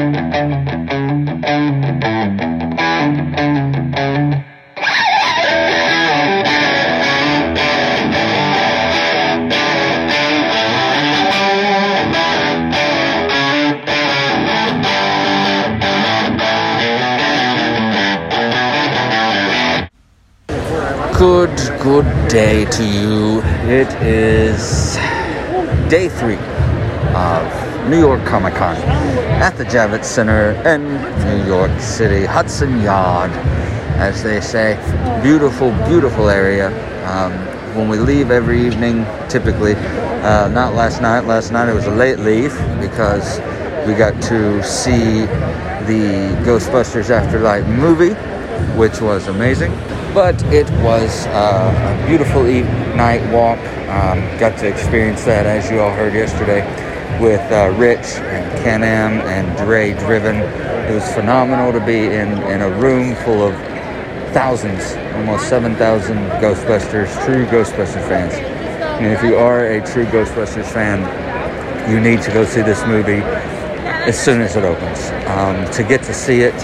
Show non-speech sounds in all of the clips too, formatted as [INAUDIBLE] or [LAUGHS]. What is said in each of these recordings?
Good, good day to you. It is day three of New York Comic Con at the Javits Center in New York City, Hudson Yard, as they say. Beautiful, beautiful area. Um, when we leave every evening, typically, uh, not last night, last night it was a late leave because we got to see the Ghostbusters Afterlife movie, which was amazing but it was uh, a beautiful e- night walk. Um, got to experience that, as you all heard yesterday, with uh, Rich and Ken M and Dre Driven. It was phenomenal to be in, in a room full of thousands, almost 7,000 Ghostbusters, true Ghostbusters fans. And if you are a true Ghostbusters fan, you need to go see this movie as soon as it opens. Um, to get to see it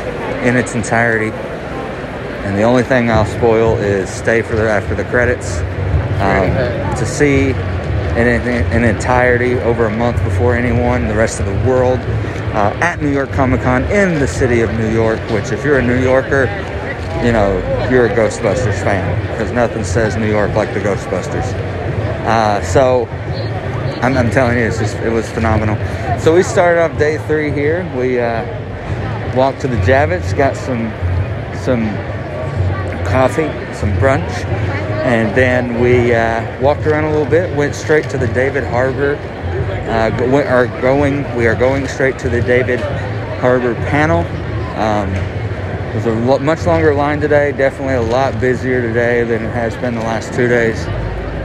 in its entirety and the only thing I'll spoil is stay for the after the credits um, to see in, in, in, entirety over a month before anyone, the rest of the world, uh, at New York Comic Con in the city of New York. Which, if you're a New Yorker, you know you're a Ghostbusters fan because nothing says New York like the Ghostbusters. Uh, so I'm, I'm, telling you, it's just it was phenomenal. So we started off day three here. We uh, walked to the Javits, got some some coffee, some brunch, and then we uh, walked around a little bit. Went straight to the David Harbour. Uh, went, are going. We are going straight to the David Harbour panel. Um, it was a lo- much longer line today. Definitely a lot busier today than it has been the last two days.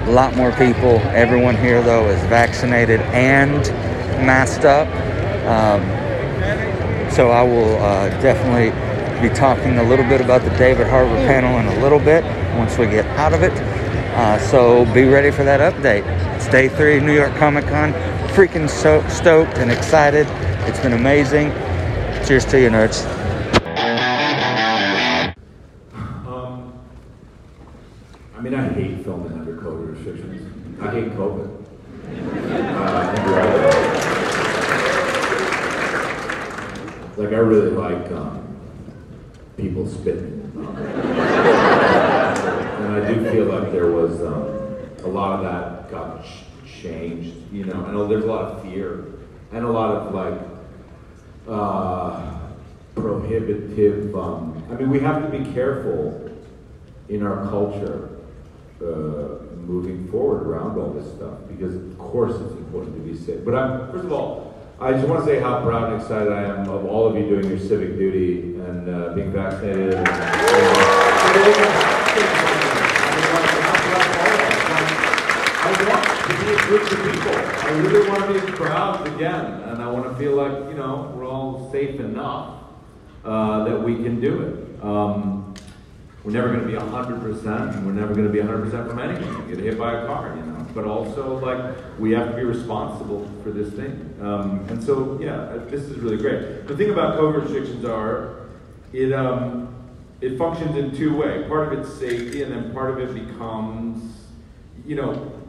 A lot more people. Everyone here though is vaccinated and masked up. Um, so I will uh, definitely be talking a little bit about the David Harbour panel in a little bit once we get out of it. Uh, so be ready for that update. It's day three of New York Comic Con. Freaking so- stoked and excited. It's been amazing. Cheers to you, nerds. Um, I mean, I hate filming under COVID restrictions. I hate COVID. Uh, like, I really like um, people spitting. and I do feel like there was um, a lot of that got ch- changed. You know, I know there's a lot of fear and a lot of like uh, prohibitive. Um, I mean, we have to be careful in our culture uh, moving forward around all this stuff because, of course, it's important to be safe. But I'm first of all. I just want to say how proud and excited I am of all of you doing your civic duty and uh, being vaccinated. And, [LAUGHS] I want to be a group of people. I really want to be in proud again, and I want to feel like you know we're all safe enough uh, that we can do it. Um, we're never going to be 100%, and we're never going to be 100% from anything. Get hit by a car, you know. But also, like, we have to be responsible for this thing. Um, and so, yeah, this is really great. The thing about COVID restrictions are, it um, it functions in two ways. Part of it's safety, and then part of it becomes, you know,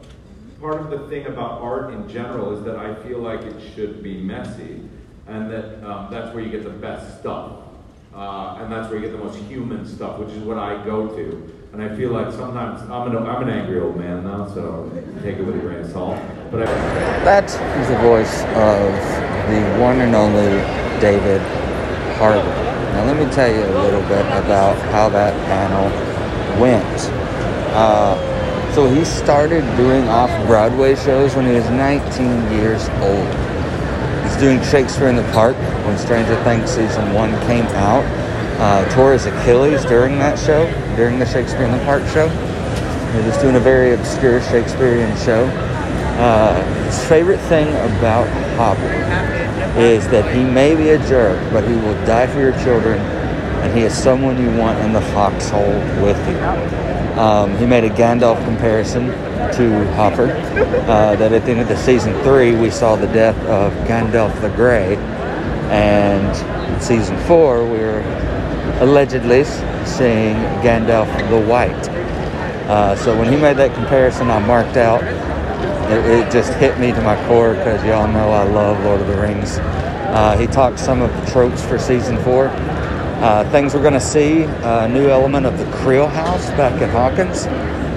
part of the thing about art in general is that I feel like it should be messy, and that um, that's where you get the best stuff. Uh, and that's where you get the most human stuff, which is what I go to. And I feel like sometimes I'm an, I'm an angry old man now, so take it with a grain of salt. But I, that is the voice of the one and only David Harbour. Now, let me tell you a little bit about how that panel went. Uh, so he started doing off-Broadway shows when he was 19 years old. He's doing Shakespeare in the Park when Stranger Things season one came out. Uh, tore his Achilles during that show, during the Shakespeare in the Park show. He was doing a very obscure Shakespearean show. Uh, his favorite thing about Hopper is that he may be a jerk, but he will die for your children, and he is someone you want in the foxhole with you. Um, he made a Gandalf comparison to Hopper. Uh, that at the end of the season three, we saw the death of Gandalf the Grey, And in season four, we're allegedly seeing Gandalf the White. Uh, so when he made that comparison, I marked out. It, it just hit me to my core because y'all know I love Lord of the Rings. Uh, he talked some of the tropes for season four. Uh, things we're going to see a new element of the Creel House back in Hawkins.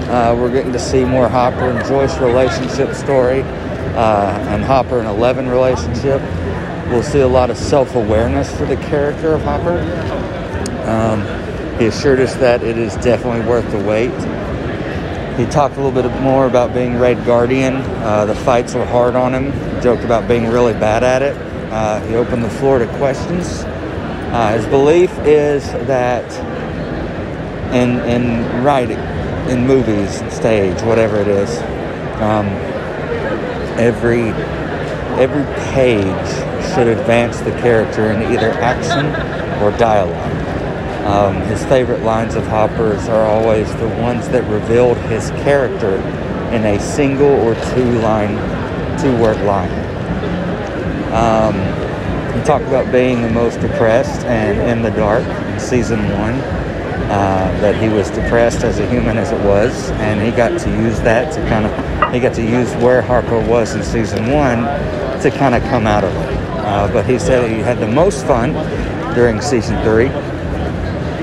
Uh, we're getting to see more Hopper and Joyce relationship story uh, and Hopper and Eleven relationship. We'll see a lot of self awareness for the character of Hopper. Um, he assured us that it is definitely worth the wait. He talked a little bit more about being Red Guardian. Uh, the fights were hard on him. He joked about being really bad at it. Uh, he opened the floor to questions. Uh, his belief is that in in writing, in movies, stage, whatever it is, um, every every page should advance the character in either action or dialogue. Um, his favorite lines of Hopper's are always the ones that revealed his character in a single or two line, two word line. Um, he talked about being the most depressed and in the dark season one. Uh, that he was depressed as a human as it was, and he got to use that to kind of he got to use where Hopper was in season one to kind of come out of it. Uh, but he said he had the most fun during season three.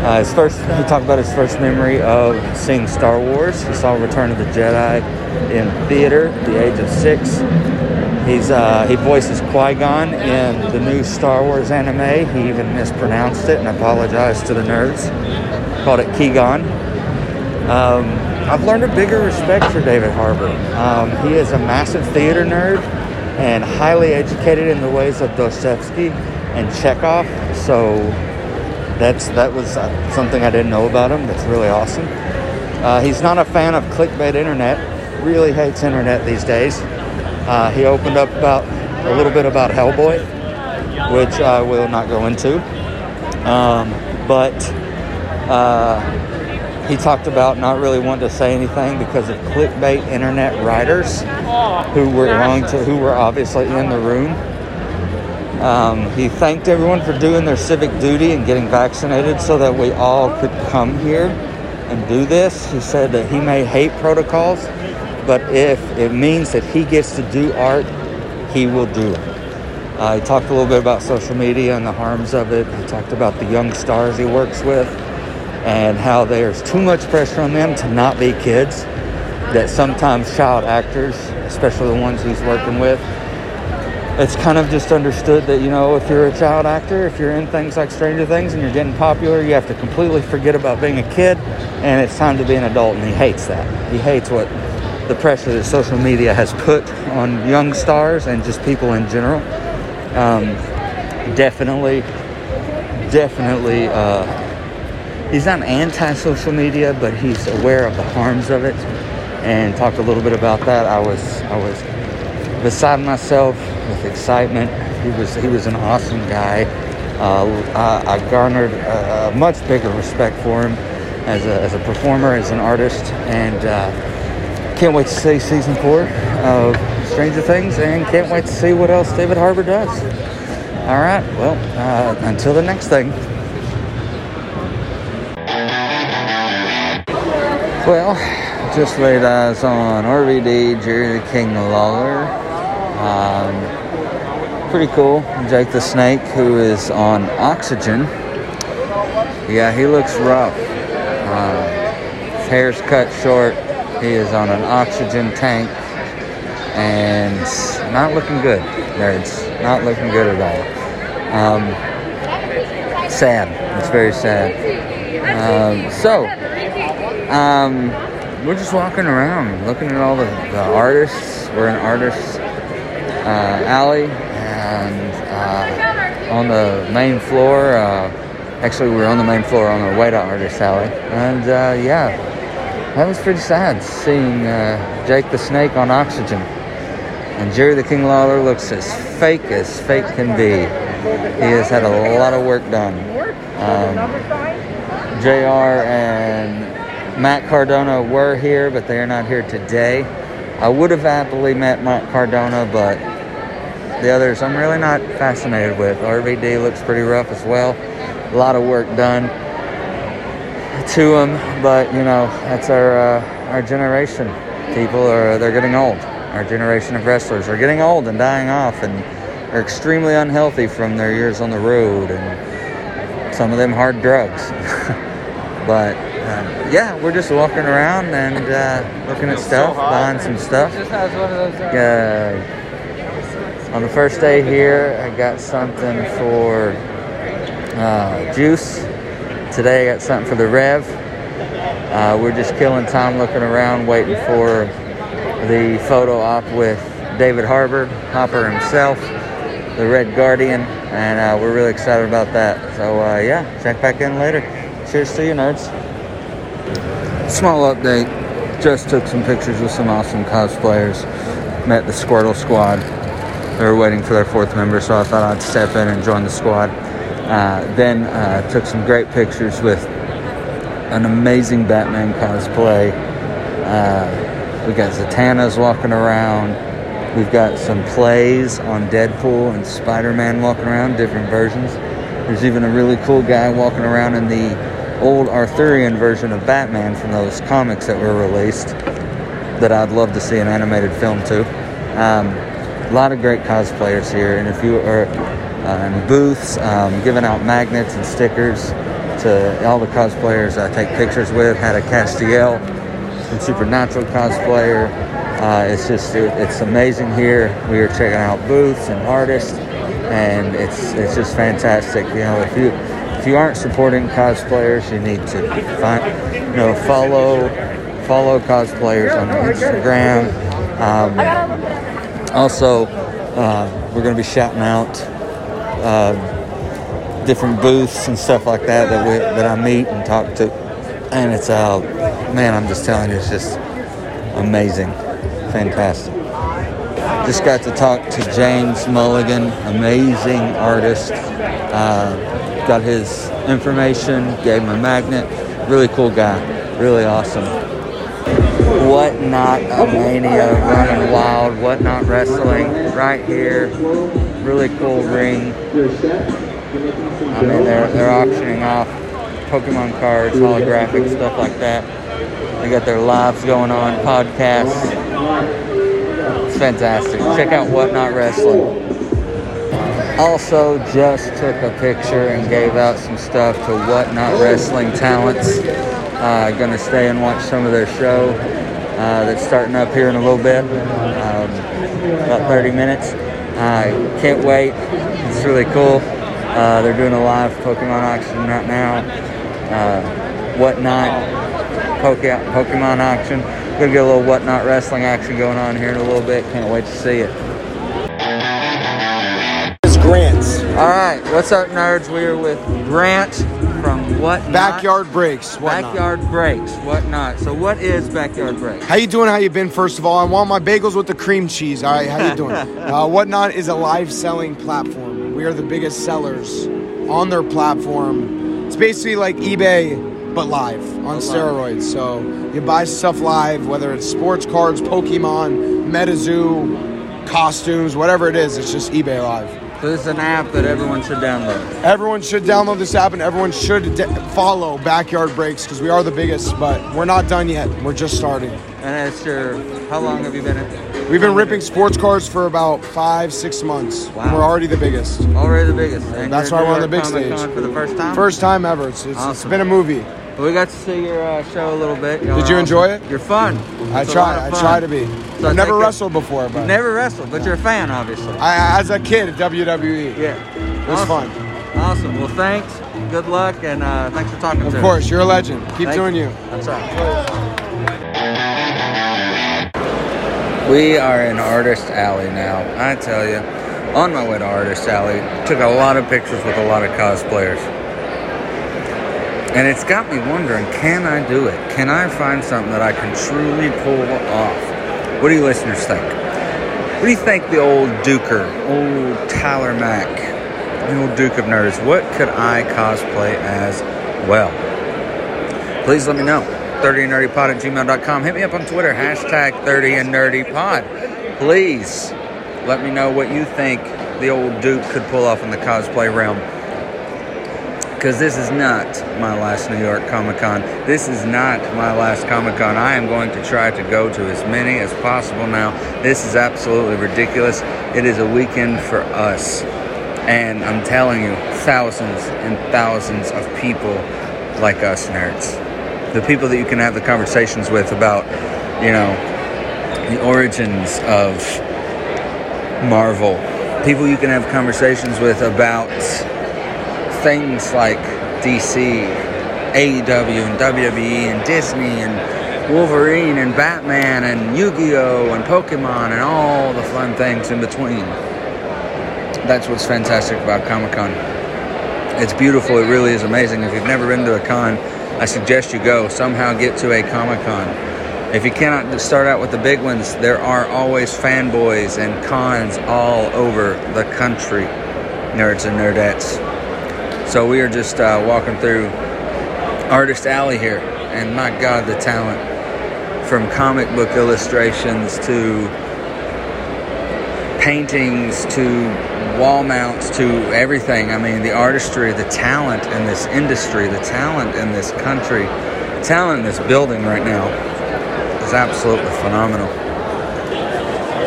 Uh, his first, he talked about his first memory of seeing Star Wars. He saw Return of the Jedi in theater at the age of six. He's uh, he voices Qui Gon in the new Star Wars anime. He even mispronounced it and apologized to the nerds. Called it Qui-Gon. Um, I've learned a bigger respect for David Harbour. Um, he is a massive theater nerd and highly educated in the ways of Dostoevsky and Chekhov. So that's that was uh, something I didn't know about him. That's really awesome. Uh, he's not a fan of clickbait internet. Really hates internet these days. Uh, he opened up about a little bit about Hellboy, which I will not go into. Um, but uh, he talked about not really wanting to say anything because of clickbait internet writers who were going to, who were obviously in the room. Um, he thanked everyone for doing their civic duty and getting vaccinated so that we all could come here and do this. He said that he may hate protocols, but if it means that he gets to do art, he will do it. Uh, he talked a little bit about social media and the harms of it. He talked about the young stars he works with and how there's too much pressure on them to not be kids. That sometimes child actors, especially the ones he's working with, it's kind of just understood that you know if you're a child actor if you're in things like stranger things and you're getting popular you have to completely forget about being a kid and it's time to be an adult and he hates that. He hates what the pressure that social media has put on young stars and just people in general. Um, definitely definitely uh, he's not anti-social media but he's aware of the harms of it and talked a little bit about that. I was i was beside myself with excitement. He was he was an awesome guy. Uh, I, I, garnered a, a, much bigger respect for him as a, as a performer, as an artist, and uh, can't wait to see season four of Stranger Things, and can't wait to see what else David Harbour does. All right, well, uh, until the next thing. Well, just laid eyes on RVD, Jerry the King Lawler. Um, pretty cool. Jake the Snake, who is on oxygen. Yeah, he looks rough. Um, his hair's cut short. He is on an oxygen tank and not looking good, nerds. Not looking good at all. Um, sad. It's very sad. Um, so, um, we're just walking around looking at all the, the artists. We're an artist alley and uh, on the main floor. Uh, actually, we were on the main floor on the way to artist alley, and uh, yeah, that was pretty sad seeing uh, Jake the Snake on oxygen. And Jerry the King Lawler looks as fake as fake can be. He has had a lot of work done. Um, JR and Matt Cardona were here, but they are not here today. I would have happily met Matt Cardona, but The others, I'm really not fascinated with. RVD looks pretty rough as well. A lot of work done to them, but you know that's our uh, our generation. People are they're getting old. Our generation of wrestlers are getting old and dying off, and are extremely unhealthy from their years on the road and some of them hard drugs. [LAUGHS] but uh, yeah, we're just walking around and uh, looking at stuff, buying some stuff. Uh, on the first day here, I got something for uh, juice. Today, I got something for the Rev. Uh, we're just killing time looking around, waiting for the photo op with David Harbour, Hopper himself, the Red Guardian, and uh, we're really excited about that. So, uh, yeah, check back in later. Cheers to you, nerds. Small update. Just took some pictures with some awesome cosplayers. Met the Squirtle Squad. They were waiting for their fourth member, so I thought I'd step in and join the squad. Uh, then uh, took some great pictures with an amazing Batman cosplay. Uh, we got Zatanna's walking around. We've got some plays on Deadpool and Spider Man walking around, different versions. There's even a really cool guy walking around in the old Arthurian version of Batman from those comics that were released that I'd love to see an animated film too. Um, a lot of great cosplayers here, and if you are uh, in booths, um, giving out magnets and stickers to all the cosplayers I take pictures with. Had a Castiel, some Supernatural cosplayer. Uh, it's just it, it's amazing here. We are checking out booths and artists, and it's it's just fantastic. You know, if you if you aren't supporting cosplayers, you need to find you know follow follow cosplayers on Instagram. Um, also, uh, we're going to be shouting out uh, different booths and stuff like that that we that I meet and talk to, and it's uh, man, I'm just telling you, it's just amazing, fantastic. Just got to talk to James Mulligan, amazing artist. Uh, got his information, gave him a magnet. Really cool guy, really awesome. Whatnot Mania running wild, Whatnot Wrestling right here. Really cool ring. I mean, they're, they're auctioning off Pokemon cards, holographic stuff like that. They got their lives going on, podcasts. It's fantastic. Check out Whatnot Wrestling. Also, just took a picture and gave out some stuff to Whatnot Wrestling Talents. Uh, gonna stay and watch some of their show uh, that's starting up here in a little bit, um, about 30 minutes. Uh, can't wait. It's really cool. Uh, they're doing a live Pokemon auction right now. Uh, whatnot Poke- Pokemon auction. Gonna get a little whatnot wrestling action going on here in a little bit. Can't wait to see it. All right, what's up, nerds? We are with Grant from Whatnot. backyard breaks. Whatnot. Backyard Breaks. Whatnot. So, what is Backyard Breaks? How you doing? How you been? First of all, I want my bagels with the cream cheese. All right, how you doing? [LAUGHS] uh, Whatnot is a live selling platform. We are the biggest sellers on their platform. It's basically like eBay but live on steroids. So you buy stuff live, whether it's sports cards, Pokemon, MetaZoo, costumes, whatever it is. It's just eBay live. So, this is an app that everyone should download. Everyone should download this app and everyone should de- follow Backyard Breaks because we are the biggest, but we're not done yet. We're just starting. And it's your. How long have you been in? We've been ripping sports cards for about five, six months. Wow. We're already the biggest. Already the biggest. And That's why we're on the big Comic-Con stage. for the first time. First time ever. It's, it's, it's Awesome. been a movie. Well, we got to see your uh, show a little bit. Y'all Did you enjoy it? You're fun. I It's try. I try to be. So I've never wrestled before, but Never wrestled, but you're a fan, obviously. I, as a kid at WWE, Yeah. it was awesome. fun. Awesome. Well, thanks. Good luck, and uh, thanks for talking to Of us. course, you're a legend. Keep Thank doing you. That's right. We are in Artist Alley now. I tell you, on my way to Artist Alley, took a lot of pictures with a lot of cosplayers. And it's got me wondering can I do it? Can I find something that I can truly pull off? What do you listeners think? What do you think the old Duker, old Tyler Mack, the old Duke of Nerds, what could I cosplay as well? please let me know. 30 and nerdy pod at gmail.com. Hit me up on Twitter, hashtag 30 and nerdy pod. Please Let me know what you think the old Duke could pull off in the cosplay realm. Because this is not my last New York Comic Con. This is not my last Comic Con. I am going to try to go to as many as possible now. This is absolutely ridiculous. It is a weekend for us. And I'm telling you, thousands and thousands of people like us nerds. The people that you can have the conversations with about, you know, the origins of Marvel. People you can have conversations with about things like DC, AEW, and WWE, and Disney, and Wolverine, and Batman, and Yu Gi Oh!, and Pokemon, and all the fun things in between. That's what's fantastic about Comic Con. It's beautiful, it really is amazing. If you've never been to a con, I suggest you go. Somehow get to a Comic Con. If you cannot start out with the big ones, there are always fanboys and cons all over the country, nerds and nerdettes. So we are just uh, walking through Artist Alley here, and my God, the talent from comic book illustrations to paintings to wall mounts to everything. I mean, the artistry, the talent in this industry, the talent in this country, talent in this building right now is absolutely phenomenal.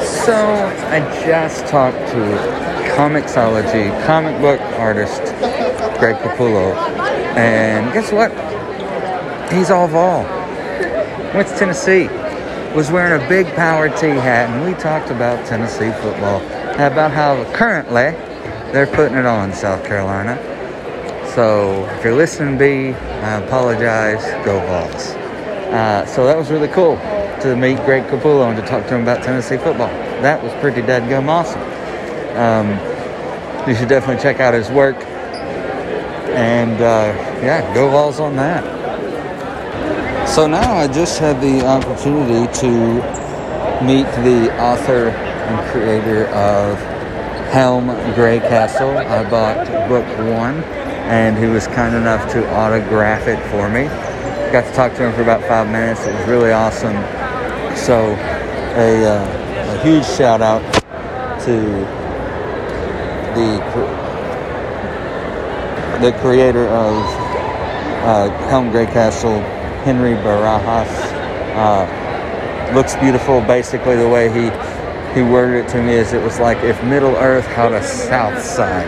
So, I just talked to Comixology comic book artist Greg Capullo, and guess what? He's all vol. Went to Tennessee, was wearing a big power T hat, and we talked about Tennessee football, about how currently they're putting it on South Carolina. So if you're listening, B, I apologize. Go Vols. Uh, so that was really cool to meet Greg Capullo and to talk to him about Tennessee football. That was pretty dead gum awesome. Um, you should definitely check out his work. And uh, yeah, go Vols on that. So now I just had the opportunity to meet the author and creator of Helm Greycastle. I bought book one, and he was kind enough to autograph it for me. Got to talk to him for about five minutes. It was really awesome. So, a, uh, a huge shout out to the the creator of uh, Helm Greycastle, Henry Barajas. Uh, looks beautiful. Basically, the way he he worded it to me is it was like if Middle Earth had a South Side,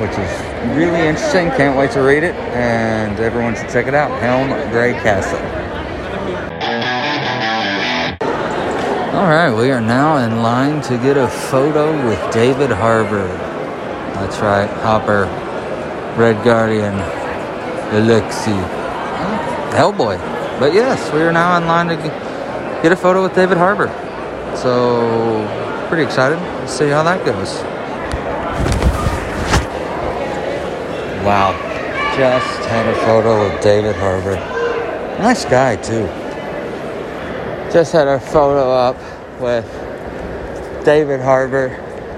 which is really interesting. Can't wait to read it, and everyone should check it out. Helm Greycastle. All right, we are now in line to get a photo with David Harbour. That's right, Hopper, Red Guardian, Alexi, Hellboy. But yes, we are now in line to get a photo with David Harbour. So, pretty excited. Let's see how that goes. Wow, just had a photo with David Harbour. Nice guy, too. Just had a photo up with David Harbour.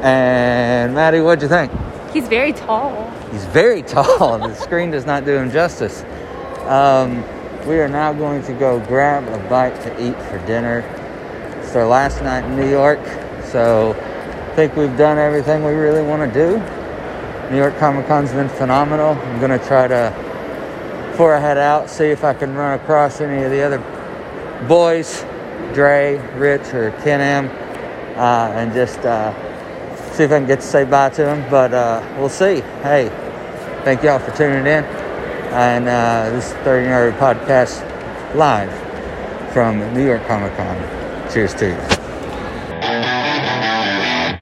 And Maddie, what'd you think? He's very tall. He's very [LAUGHS] tall. the screen does not do him justice. Um, we are now going to go grab a bite to eat for dinner. It's our last night in New York, so I think we've done everything we really want to do. New York Comic Con's been phenomenal. I'm going to try to, before I head out, see if I can run across any of the other boys, Dre, Rich, or Ken M, uh, and just uh, see if I can get to say bye to him. But uh, we'll see. Hey, thank y'all for tuning in. And uh, this is 30 Nerd Podcast live from New York Comic Con. Cheers to you.